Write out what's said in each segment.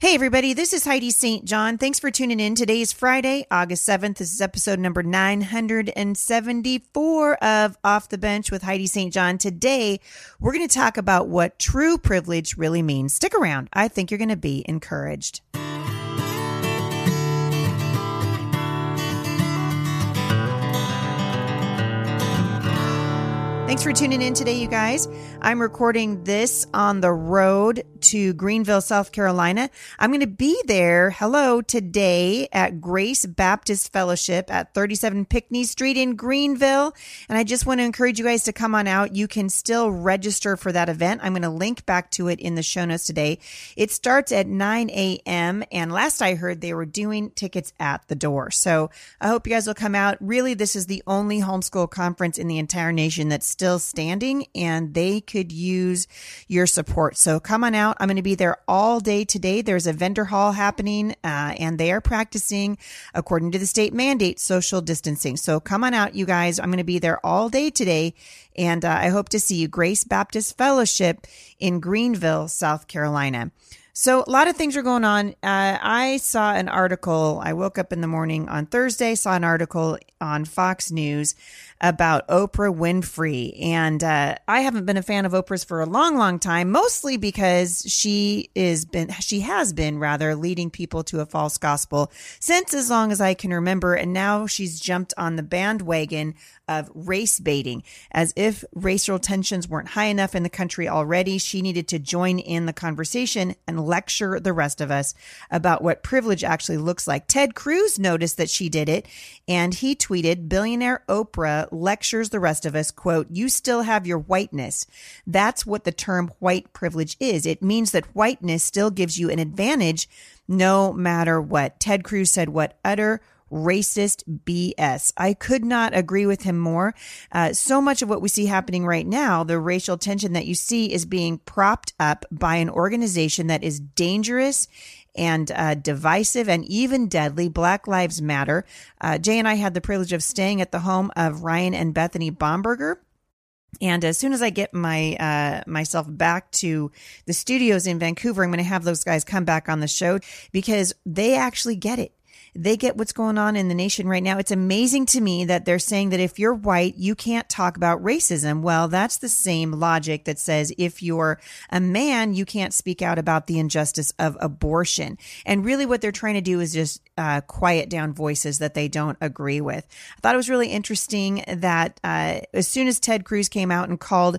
Hey, everybody, this is Heidi St. John. Thanks for tuning in. Today is Friday, August 7th. This is episode number 974 of Off the Bench with Heidi St. John. Today, we're going to talk about what true privilege really means. Stick around. I think you're going to be encouraged. Thanks for tuning in today, you guys. I'm recording this on the road to Greenville, South Carolina. I'm going to be there, hello, today at Grace Baptist Fellowship at 37 Pinckney Street in Greenville. And I just want to encourage you guys to come on out. You can still register for that event. I'm going to link back to it in the show notes today. It starts at 9 a.m. And last I heard, they were doing tickets at the door. So I hope you guys will come out. Really, this is the only homeschool conference in the entire nation that's still standing and they could use your support. So come on out. I'm going to be there all day today. There's a vendor hall happening uh, and they are practicing according to the state mandate social distancing. So come on out, you guys. I'm going to be there all day today. And uh, I hope to see you. Grace Baptist Fellowship in Greenville, South Carolina. So a lot of things are going on. Uh, I saw an article. I woke up in the morning on Thursday, saw an article on Fox News about Oprah Winfrey. And uh, I haven't been a fan of Oprah's for a long, long time, mostly because she is been she has been rather leading people to a false gospel since as long as I can remember. And now she's jumped on the bandwagon of race baiting, as if racial tensions weren't high enough in the country already. She needed to join in the conversation and lecture the rest of us about what privilege actually looks like. Ted Cruz noticed that she did it, and he tweeted, "Billionaire Oprah lectures the rest of us, quote, you still have your whiteness. That's what the term white privilege is. It means that whiteness still gives you an advantage no matter what. Ted Cruz said what utter racist BS. I could not agree with him more. Uh, so much of what we see happening right now, the racial tension that you see, is being propped up by an organization that is dangerous and uh, divisive and even deadly. Black Lives Matter. Uh, Jay and I had the privilege of staying at the home of Ryan and Bethany Bomberger. And as soon as I get my uh, myself back to the studios in Vancouver, I'm going to have those guys come back on the show because they actually get it. They get what's going on in the nation right now. It's amazing to me that they're saying that if you're white, you can't talk about racism. Well, that's the same logic that says if you're a man, you can't speak out about the injustice of abortion. And really what they're trying to do is just uh, quiet down voices that they don't agree with. I thought it was really interesting that uh, as soon as Ted Cruz came out and called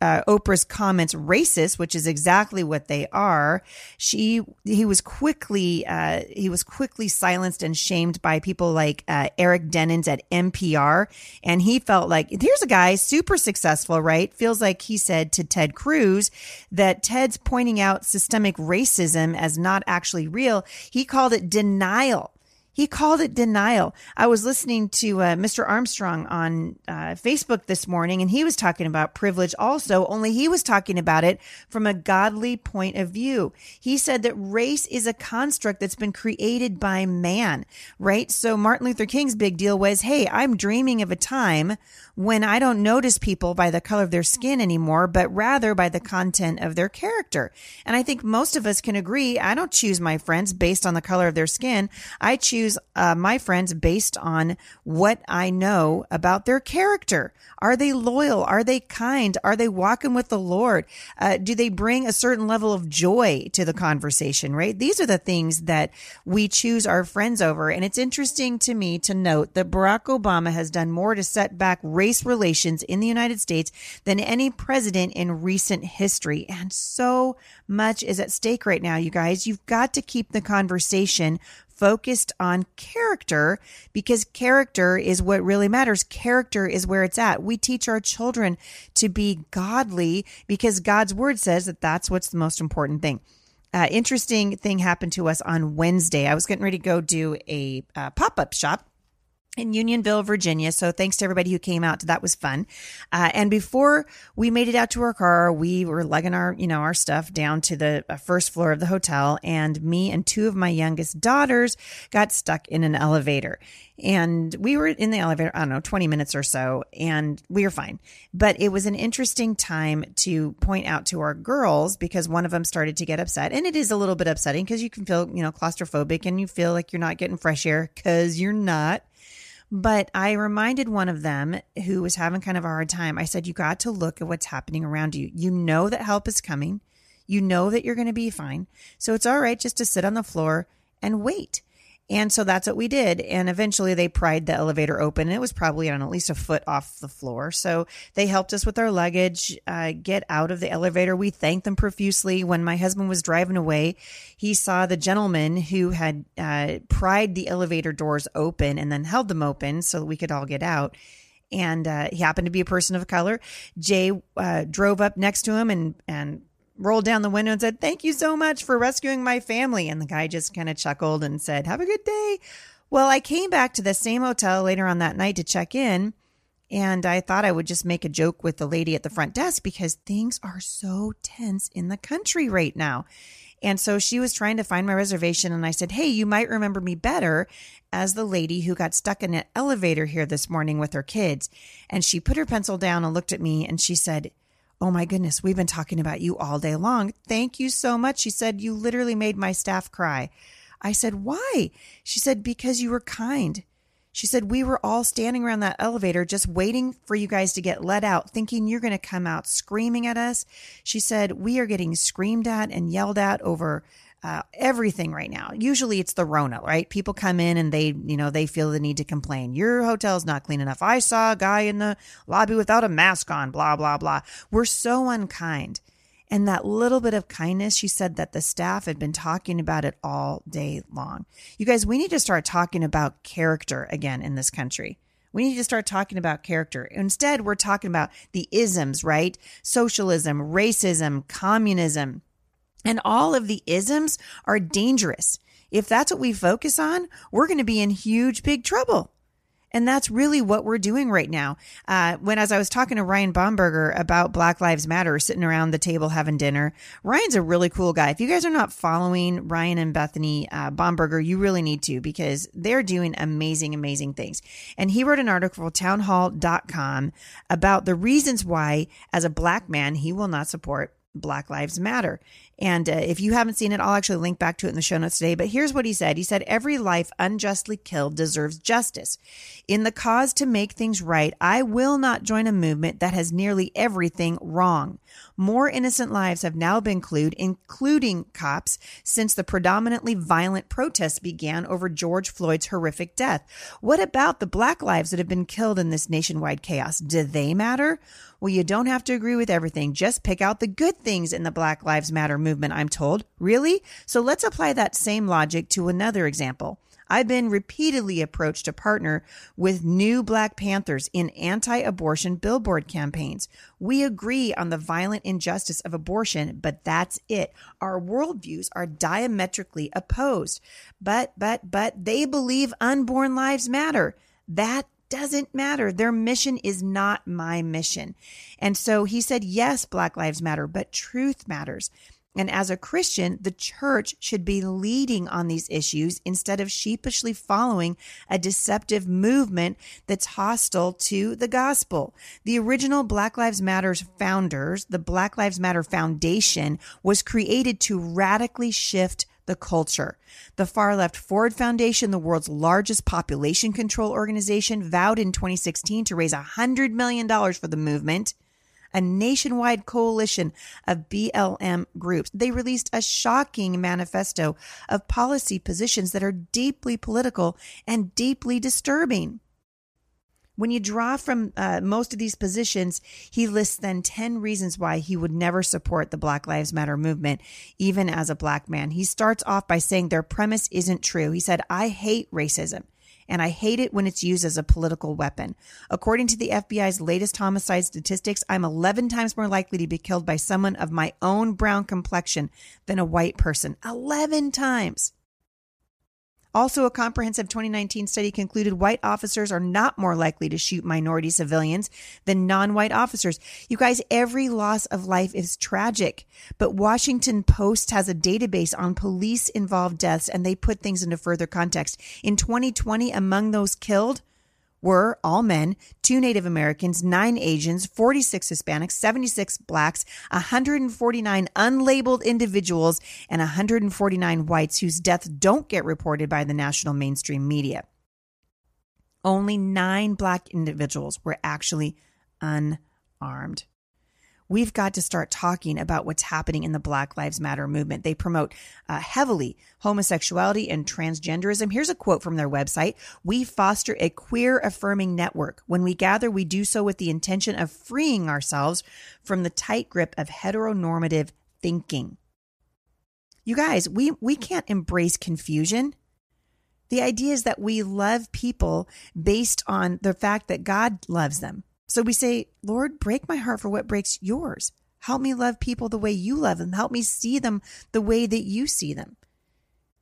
uh, Oprah's comments racist, which is exactly what they are. She he was quickly uh, he was quickly silenced and shamed by people like uh, Eric Deggans at NPR, and he felt like here's a guy super successful, right? Feels like he said to Ted Cruz that Ted's pointing out systemic racism as not actually real. He called it denial. He called it denial. I was listening to uh, Mr. Armstrong on uh, Facebook this morning, and he was talking about privilege also, only he was talking about it from a godly point of view. He said that race is a construct that's been created by man, right? So Martin Luther King's big deal was hey, I'm dreaming of a time when I don't notice people by the color of their skin anymore, but rather by the content of their character. And I think most of us can agree. I don't choose my friends based on the color of their skin. I choose uh, my friends based on what I know about their character. Are they loyal? Are they kind? Are they walking with the Lord? Uh, do they bring a certain level of joy to the conversation, right? These are the things that we choose our friends over. And it's interesting to me to note that Barack Obama has done more to set back race relations in the United States than any president in recent history. And so much is at stake right now, you guys. You've got to keep the conversation focused on character because character is what really matters. Character is where it's at. We teach our children to be godly because God's word says that that's what's the most important thing. Uh, interesting thing happened to us on Wednesday. I was getting ready to go do a uh, pop up shop in Unionville, Virginia. So thanks to everybody who came out. That was fun. Uh, and before we made it out to our car, we were lugging our, you know, our stuff down to the uh, first floor of the hotel. And me and two of my youngest daughters got stuck in an elevator. And we were in the elevator, I don't know, 20 minutes or so, and we were fine. But it was an interesting time to point out to our girls because one of them started to get upset. And it is a little bit upsetting because you can feel, you know, claustrophobic and you feel like you're not getting fresh air because you're not. But I reminded one of them who was having kind of a hard time. I said, You got to look at what's happening around you. You know that help is coming. You know that you're going to be fine. So it's all right just to sit on the floor and wait. And so that's what we did. And eventually they pried the elevator open. And It was probably on at least a foot off the floor. So they helped us with our luggage, uh, get out of the elevator. We thanked them profusely. When my husband was driving away, he saw the gentleman who had uh, pried the elevator doors open and then held them open so we could all get out and uh, he happened to be a person of color. Jay uh, drove up next to him and and rolled down the window and said, Thank you so much for rescuing my family. And the guy just kind of chuckled and said, Have a good day. Well, I came back to the same hotel later on that night to check in. And I thought I would just make a joke with the lady at the front desk because things are so tense in the country right now. And so she was trying to find my reservation. And I said, Hey, you might remember me better as the lady who got stuck in an elevator here this morning with her kids. And she put her pencil down and looked at me and she said, Oh my goodness, we've been talking about you all day long. Thank you so much. She said, You literally made my staff cry. I said, Why? She said, Because you were kind. She said, We were all standing around that elevator just waiting for you guys to get let out, thinking you're going to come out screaming at us. She said, We are getting screamed at and yelled at over uh, everything right now. Usually it's the Rona, right? People come in and they, you know, they feel the need to complain. Your hotel's not clean enough. I saw a guy in the lobby without a mask on, blah, blah, blah. We're so unkind. And that little bit of kindness, she said that the staff had been talking about it all day long. You guys, we need to start talking about character again in this country. We need to start talking about character. Instead, we're talking about the isms, right? Socialism, racism, communism. And all of the isms are dangerous. If that's what we focus on, we're going to be in huge, big trouble. And that's really what we're doing right now. Uh, when, as I was talking to Ryan Bomberger about Black Lives Matter, sitting around the table having dinner, Ryan's a really cool guy. If you guys are not following Ryan and Bethany uh, Bomberger, you really need to because they're doing amazing, amazing things. And he wrote an article for townhall.com about the reasons why, as a black man, he will not support Black Lives Matter. And uh, if you haven't seen it, I'll actually link back to it in the show notes today. But here's what he said He said, Every life unjustly killed deserves justice. In the cause to make things right, I will not join a movement that has nearly everything wrong. More innocent lives have now been included, including cops, since the predominantly violent protests began over George Floyd's horrific death. What about the black lives that have been killed in this nationwide chaos? Do they matter? Well, you don't have to agree with everything. Just pick out the good things in the Black Lives Matter movement, I'm told. Really? So let's apply that same logic to another example. I've been repeatedly approached to partner with new Black Panthers in anti abortion billboard campaigns. We agree on the violent injustice of abortion, but that's it. Our worldviews are diametrically opposed. But, but, but they believe unborn lives matter. That doesn't matter. Their mission is not my mission. And so he said, yes, Black Lives Matter, but truth matters. And as a Christian, the church should be leading on these issues instead of sheepishly following a deceptive movement that's hostile to the gospel. The original Black Lives Matters founders, the Black Lives Matter Foundation, was created to radically shift the culture. The far left Ford Foundation, the world's largest population control organization, vowed in 2016 to raise $100 million for the movement. A nationwide coalition of BLM groups. They released a shocking manifesto of policy positions that are deeply political and deeply disturbing. When you draw from uh, most of these positions, he lists then 10 reasons why he would never support the Black Lives Matter movement, even as a black man. He starts off by saying their premise isn't true. He said, I hate racism and I hate it when it's used as a political weapon. According to the FBI's latest homicide statistics, I'm 11 times more likely to be killed by someone of my own brown complexion than a white person. 11 times. Also, a comprehensive 2019 study concluded white officers are not more likely to shoot minority civilians than non white officers. You guys, every loss of life is tragic, but Washington Post has a database on police involved deaths and they put things into further context. In 2020, among those killed, were all men, two Native Americans, nine Asians, 46 Hispanics, 76 blacks, 149 unlabeled individuals, and 149 whites whose deaths don't get reported by the national mainstream media. Only nine black individuals were actually unarmed. We've got to start talking about what's happening in the Black Lives Matter movement. They promote uh, heavily homosexuality and transgenderism. Here's a quote from their website. We foster a queer affirming network. When we gather, we do so with the intention of freeing ourselves from the tight grip of heteronormative thinking. You guys, we, we can't embrace confusion. The idea is that we love people based on the fact that God loves them. So we say, Lord, break my heart for what breaks yours. Help me love people the way you love them. Help me see them the way that you see them.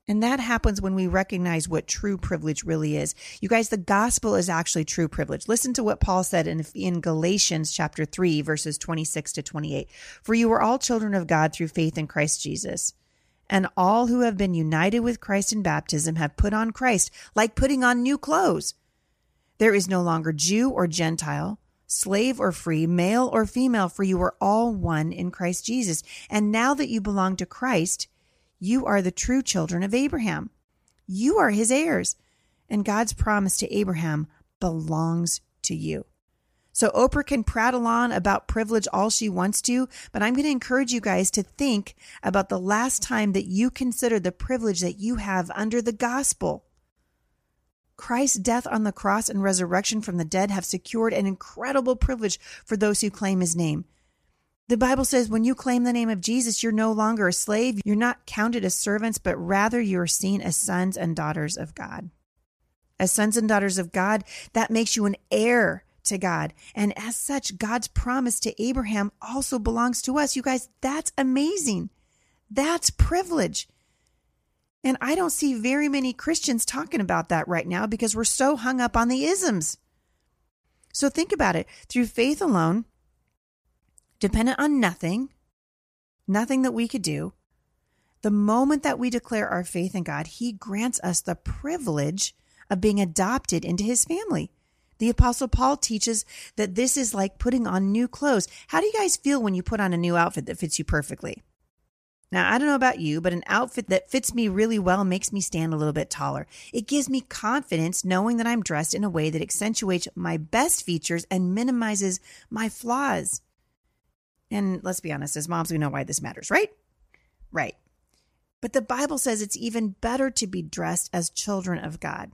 And that happens when we recognize what true privilege really is. You guys, the gospel is actually true privilege. Listen to what Paul said in, in Galatians chapter 3, verses 26 to 28. For you are all children of God through faith in Christ Jesus. And all who have been united with Christ in baptism have put on Christ, like putting on new clothes. There is no longer Jew or Gentile slave or free, male or female, for you are all one in Christ Jesus. And now that you belong to Christ, you are the true children of Abraham. You are his heirs. And God's promise to Abraham belongs to you. So Oprah can prattle on about privilege all she wants to, but I'm going to encourage you guys to think about the last time that you considered the privilege that you have under the gospel. Christ's death on the cross and resurrection from the dead have secured an incredible privilege for those who claim his name. The Bible says when you claim the name of Jesus, you're no longer a slave. You're not counted as servants, but rather you're seen as sons and daughters of God. As sons and daughters of God, that makes you an heir to God. And as such, God's promise to Abraham also belongs to us. You guys, that's amazing. That's privilege. And I don't see very many Christians talking about that right now because we're so hung up on the isms. So think about it through faith alone, dependent on nothing, nothing that we could do. The moment that we declare our faith in God, He grants us the privilege of being adopted into His family. The Apostle Paul teaches that this is like putting on new clothes. How do you guys feel when you put on a new outfit that fits you perfectly? Now, I don't know about you, but an outfit that fits me really well makes me stand a little bit taller. It gives me confidence knowing that I'm dressed in a way that accentuates my best features and minimizes my flaws. And let's be honest, as moms, we know why this matters, right? Right. But the Bible says it's even better to be dressed as children of God.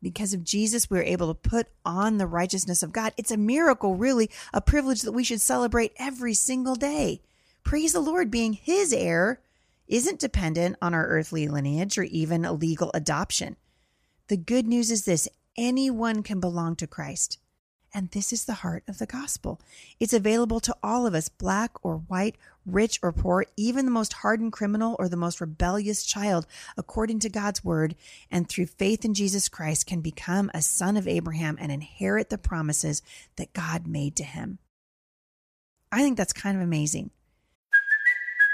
Because of Jesus, we're able to put on the righteousness of God. It's a miracle, really, a privilege that we should celebrate every single day. Praise the Lord, being his heir isn't dependent on our earthly lineage or even a legal adoption. The good news is this anyone can belong to Christ. And this is the heart of the gospel. It's available to all of us, black or white, rich or poor, even the most hardened criminal or the most rebellious child, according to God's word, and through faith in Jesus Christ can become a son of Abraham and inherit the promises that God made to him. I think that's kind of amazing.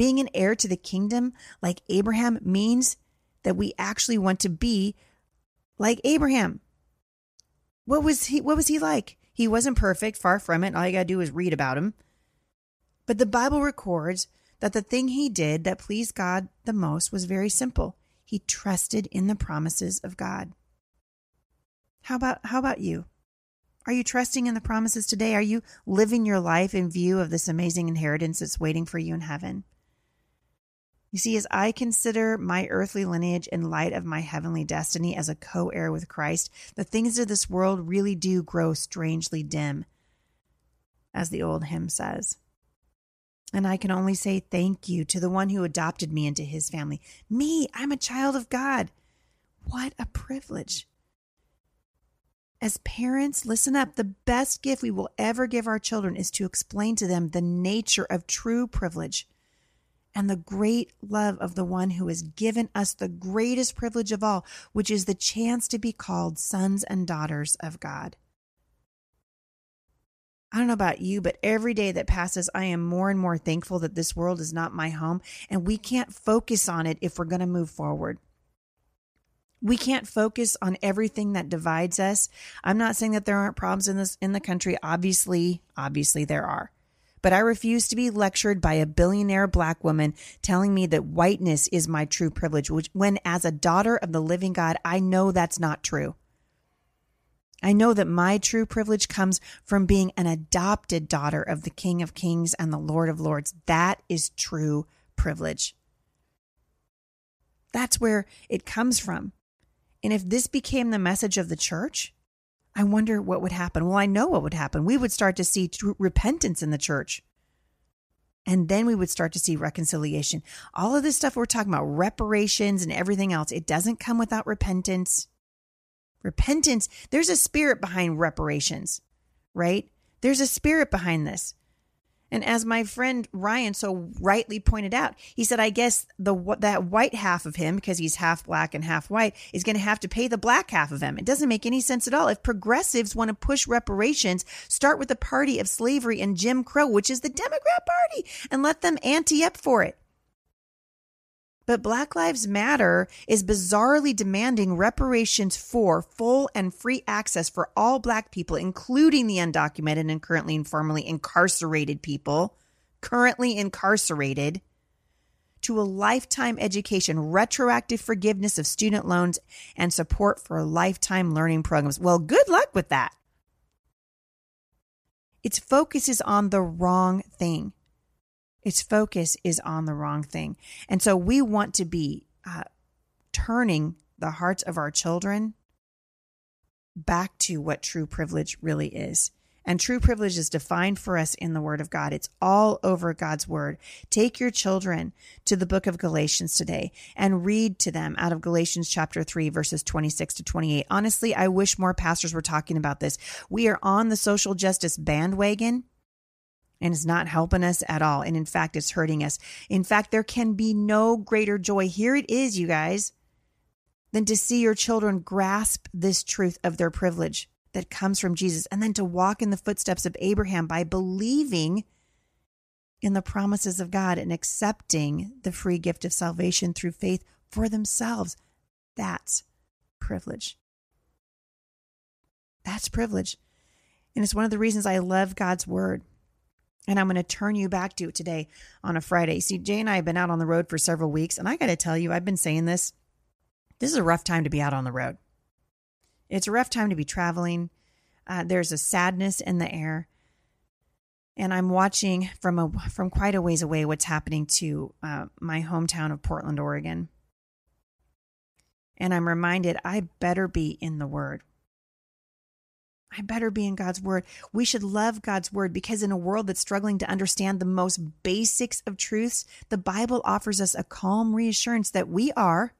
Being an heir to the kingdom like Abraham means that we actually want to be like Abraham. What was he what was he like? He wasn't perfect, far from it. All you got to do is read about him. But the Bible records that the thing he did that pleased God the most was very simple. He trusted in the promises of God. How about how about you? Are you trusting in the promises today? Are you living your life in view of this amazing inheritance that's waiting for you in heaven? You see, as I consider my earthly lineage in light of my heavenly destiny as a co heir with Christ, the things of this world really do grow strangely dim, as the old hymn says. And I can only say thank you to the one who adopted me into his family. Me, I'm a child of God. What a privilege. As parents, listen up. The best gift we will ever give our children is to explain to them the nature of true privilege and the great love of the one who has given us the greatest privilege of all, which is the chance to be called sons and daughters of God. I don't know about you, but every day that passes, I am more and more thankful that this world is not my home and we can't focus on it if we're going to move forward. We can't focus on everything that divides us. I'm not saying that there aren't problems in this in the country. Obviously, obviously there are. But I refuse to be lectured by a billionaire black woman telling me that whiteness is my true privilege, which when as a daughter of the living God, I know that's not true. I know that my true privilege comes from being an adopted daughter of the King of Kings and the Lord of Lords. That is true privilege. That's where it comes from. And if this became the message of the church, I wonder what would happen. Well, I know what would happen. We would start to see repentance in the church. And then we would start to see reconciliation. All of this stuff we're talking about, reparations and everything else, it doesn't come without repentance. Repentance, there's a spirit behind reparations, right? There's a spirit behind this. And as my friend Ryan so rightly pointed out, he said, I guess the that white half of him, because he's half black and half white, is going to have to pay the black half of him. It doesn't make any sense at all. If progressives want to push reparations, start with the party of slavery and Jim Crow, which is the Democrat Party, and let them ante up for it. But Black Lives Matter is bizarrely demanding reparations for full and free access for all Black people, including the undocumented and currently and formerly incarcerated people, currently incarcerated, to a lifetime education, retroactive forgiveness of student loans, and support for lifetime learning programs. Well, good luck with that. Its focus is on the wrong thing. Its focus is on the wrong thing. And so we want to be uh, turning the hearts of our children back to what true privilege really is. And true privilege is defined for us in the Word of God. It's all over God's Word. Take your children to the book of Galatians today and read to them out of Galatians chapter 3, verses 26 to 28. Honestly, I wish more pastors were talking about this. We are on the social justice bandwagon and it's not helping us at all. And in fact, it's hurting us. In fact, there can be no greater joy. Here it is, you guys, than to see your children grasp this truth of their privilege that comes from Jesus and then to walk in the footsteps of Abraham by believing in the promises of God and accepting the free gift of salvation through faith for themselves. That's privilege. That's privilege. And it's one of the reasons I love God's word and I'm going to turn you back to it today on a Friday. See, Jay and I have been out on the road for several weeks, and I got to tell you, I've been saying this. This is a rough time to be out on the road. It's a rough time to be traveling. Uh, there's a sadness in the air, and I'm watching from a from quite a ways away what's happening to uh, my hometown of Portland, Oregon. And I'm reminded I better be in the Word. I better be in God's word. We should love God's word because in a world that's struggling to understand the most basics of truths, the Bible offers us a calm reassurance that we are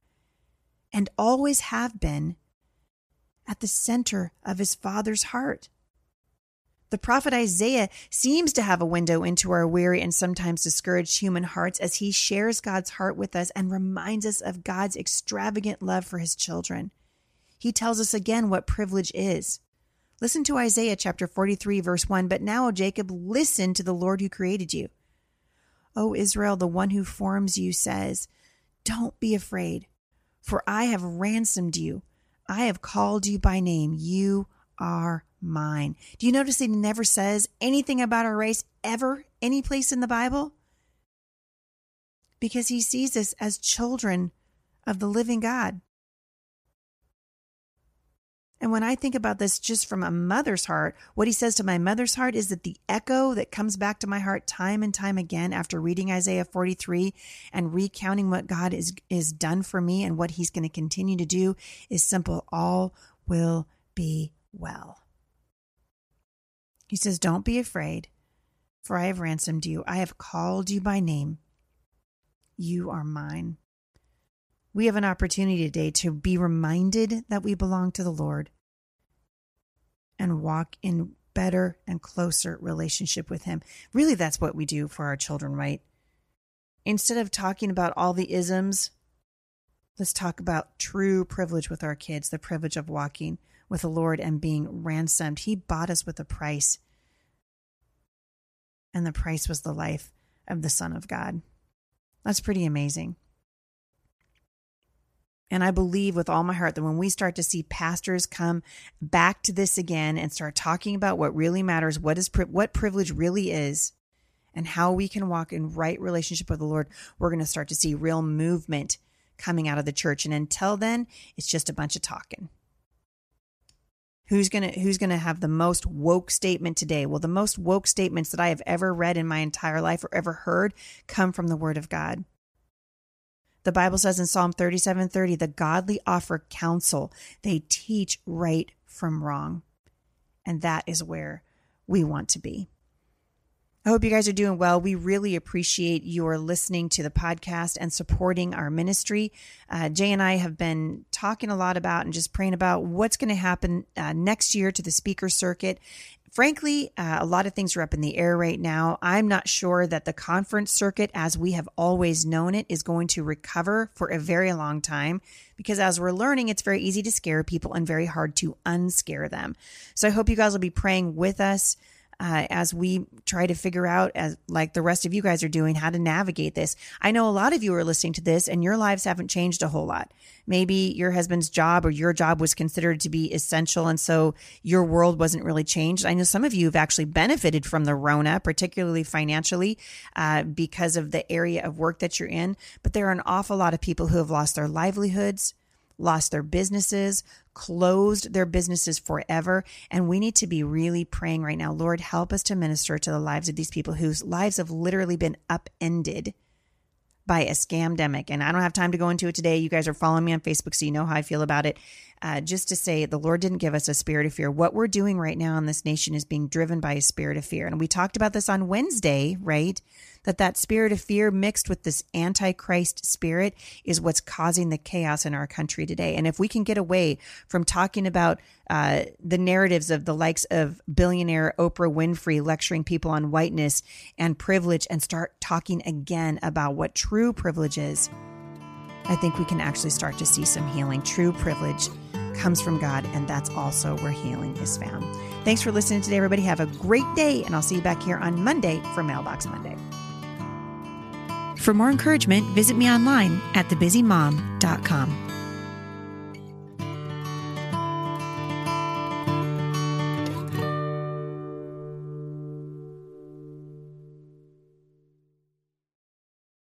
and always have been at the center of his father's heart. The prophet Isaiah seems to have a window into our weary and sometimes discouraged human hearts as he shares God's heart with us and reminds us of God's extravagant love for his children. He tells us again what privilege is. Listen to Isaiah chapter 43, verse 1. But now, Jacob, listen to the Lord who created you. O Israel, the one who forms you says, Don't be afraid, for I have ransomed you. I have called you by name. You are mine. Do you notice he never says anything about our race ever, any place in the Bible? Because he sees us as children of the living God. And when I think about this just from a mother's heart, what he says to my mother's heart is that the echo that comes back to my heart time and time again after reading Isaiah 43 and recounting what God is, is done for me and what he's going to continue to do is simple. All will be well. He says, Don't be afraid, for I have ransomed you. I have called you by name. You are mine. We have an opportunity today to be reminded that we belong to the Lord and walk in better and closer relationship with Him. Really, that's what we do for our children, right? Instead of talking about all the isms, let's talk about true privilege with our kids the privilege of walking with the Lord and being ransomed. He bought us with a price, and the price was the life of the Son of God. That's pretty amazing. And I believe with all my heart that when we start to see pastors come back to this again and start talking about what really matters, what is what privilege really is, and how we can walk in right relationship with the Lord, we're going to start to see real movement coming out of the church. And until then, it's just a bunch of talking. Who's going to who's going to have the most woke statement today? Well, the most woke statements that I have ever read in my entire life or ever heard come from the word of God. The Bible says in Psalm 37:30, the godly offer counsel. They teach right from wrong. And that is where we want to be. I hope you guys are doing well. We really appreciate your listening to the podcast and supporting our ministry. Uh, Jay and I have been talking a lot about and just praying about what's going to happen uh, next year to the speaker circuit frankly, uh, a lot of things are up in the air right now. I'm not sure that the conference circuit, as we have always known it, is going to recover for a very long time because as we're learning, it's very easy to scare people and very hard to unscare them. So I hope you guys will be praying with us uh, as we try to figure out, as like the rest of you guys are doing, how to navigate this. I know a lot of you are listening to this and your lives haven't changed a whole lot. Maybe your husband's job or your job was considered to be essential. And so your world wasn't really changed. I know some of you have actually benefited from the Rona, particularly financially, uh, because of the area of work that you're in. But there are an awful lot of people who have lost their livelihoods, lost their businesses, closed their businesses forever. And we need to be really praying right now. Lord, help us to minister to the lives of these people whose lives have literally been upended by a scamdemic. And I don't have time to go into it today. You guys are following me on Facebook, so you know how I feel about it. Uh, just to say, the Lord didn't give us a spirit of fear. What we're doing right now in this nation is being driven by a spirit of fear. And we talked about this on Wednesday, right? that that spirit of fear mixed with this antichrist spirit is what's causing the chaos in our country today. And if we can get away from talking about uh, the narratives of the likes of billionaire Oprah Winfrey lecturing people on whiteness and privilege and start talking again about what true privilege is, I think we can actually start to see some healing. True privilege comes from God, and that's also where healing is found. Thanks for listening today, everybody. Have a great day, and I'll see you back here on Monday for Mailbox Monday. For more encouragement, visit me online at thebusymom.com.